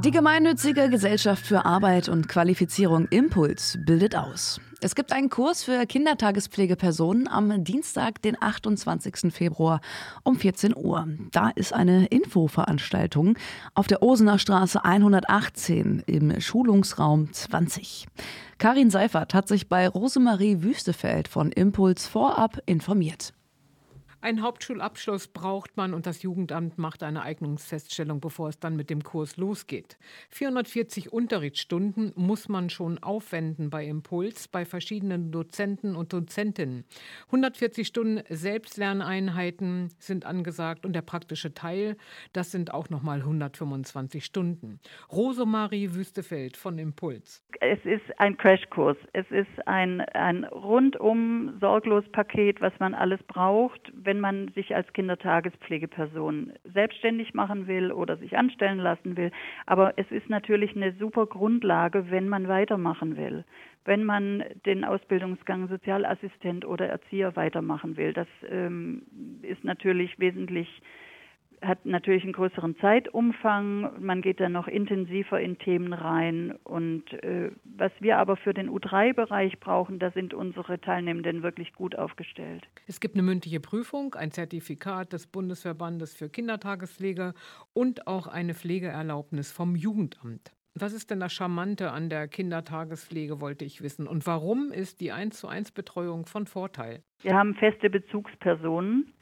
Die gemeinnützige Gesellschaft für Arbeit und Qualifizierung Impuls bildet aus. Es gibt einen Kurs für Kindertagespflegepersonen am Dienstag, den 28. Februar um 14 Uhr. Da ist eine Infoveranstaltung auf der Osener Straße 118 im Schulungsraum 20. Karin Seifert hat sich bei Rosemarie Wüstefeld von Impuls vorab informiert. Ein Hauptschulabschluss braucht man und das Jugendamt macht eine Eignungsfeststellung, bevor es dann mit dem Kurs losgeht. 440 Unterrichtsstunden muss man schon aufwenden bei Impuls, bei verschiedenen Dozenten und Dozentinnen. 140 Stunden Selbstlerneinheiten sind angesagt und der praktische Teil, das sind auch nochmal 125 Stunden. Rosemarie Wüstefeld von Impuls. Es ist ein Crashkurs. Es ist ein, ein rundum sorglos Paket, was man alles braucht, wenn man sich als Kindertagespflegeperson selbstständig machen will oder sich anstellen lassen will. Aber es ist natürlich eine super Grundlage, wenn man weitermachen will. Wenn man den Ausbildungsgang Sozialassistent oder Erzieher weitermachen will. Das ähm, ist natürlich wesentlich hat natürlich einen größeren Zeitumfang. Man geht dann noch intensiver in Themen rein. Und äh, was wir aber für den U3-Bereich brauchen, da sind unsere Teilnehmenden wirklich gut aufgestellt. Es gibt eine mündliche Prüfung, ein Zertifikat des Bundesverbandes für Kindertagespflege und auch eine Pflegeerlaubnis vom Jugendamt. Was ist denn das Charmante an der Kindertagespflege, wollte ich wissen. Und warum ist die 1 zu 1 Betreuung von Vorteil? Wir haben feste Bezugspersonen.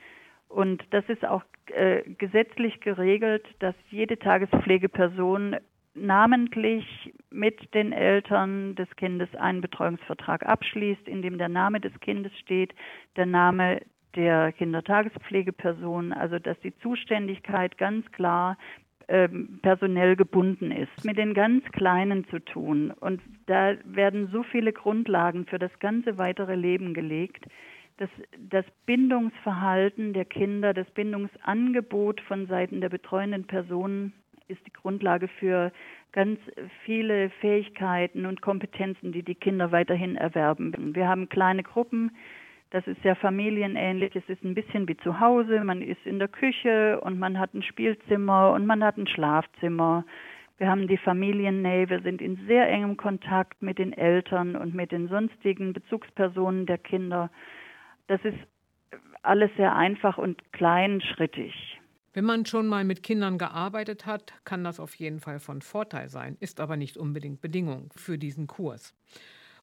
Und das ist auch äh, gesetzlich geregelt, dass jede Tagespflegeperson namentlich mit den Eltern des Kindes einen Betreuungsvertrag abschließt, in dem der Name des Kindes steht, der Name der Kindertagespflegeperson, also dass die Zuständigkeit ganz klar ähm, personell gebunden ist, mit den ganz Kleinen zu tun. Und da werden so viele Grundlagen für das ganze weitere Leben gelegt, das, das Bindungsverhalten der Kinder, das Bindungsangebot von Seiten der betreuenden Personen ist die Grundlage für ganz viele Fähigkeiten und Kompetenzen, die die Kinder weiterhin erwerben. Wir haben kleine Gruppen, das ist sehr familienähnlich, es ist ein bisschen wie zu Hause, man ist in der Küche und man hat ein Spielzimmer und man hat ein Schlafzimmer. Wir haben die Familiennähe, wir sind in sehr engem Kontakt mit den Eltern und mit den sonstigen Bezugspersonen der Kinder. Das ist alles sehr einfach und kleinschrittig. Wenn man schon mal mit Kindern gearbeitet hat, kann das auf jeden Fall von Vorteil sein, ist aber nicht unbedingt Bedingung für diesen Kurs.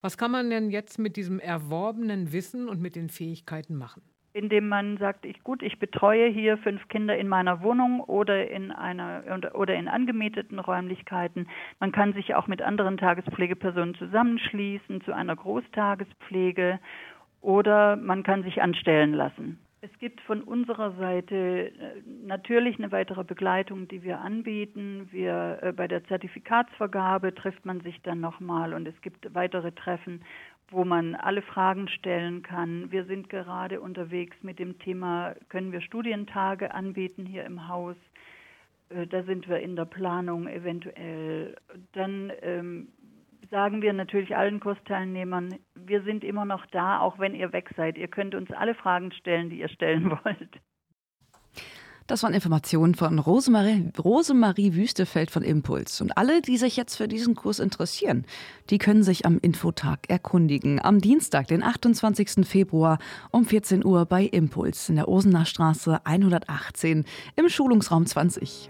Was kann man denn jetzt mit diesem erworbenen Wissen und mit den Fähigkeiten machen? Indem man sagt, ich gut, ich betreue hier fünf Kinder in meiner Wohnung oder in einer oder in angemieteten Räumlichkeiten. Man kann sich auch mit anderen Tagespflegepersonen zusammenschließen zu einer Großtagespflege oder man kann sich anstellen lassen. Es gibt von unserer Seite äh, natürlich eine weitere Begleitung, die wir anbieten. Wir äh, bei der Zertifikatsvergabe trifft man sich dann nochmal und es gibt weitere Treffen, wo man alle Fragen stellen kann. Wir sind gerade unterwegs mit dem Thema, können wir Studientage anbieten hier im Haus? Äh, da sind wir in der Planung eventuell. Dann ähm, sagen wir natürlich allen Kursteilnehmern, wir sind immer noch da, auch wenn ihr weg seid. Ihr könnt uns alle Fragen stellen, die ihr stellen wollt. Das waren Informationen von Rosemarie, Rosemarie Wüstefeld von Impuls. Und alle, die sich jetzt für diesen Kurs interessieren, die können sich am Infotag erkundigen. Am Dienstag, den 28. Februar um 14 Uhr bei Impuls in der Osener Straße 118 im Schulungsraum 20.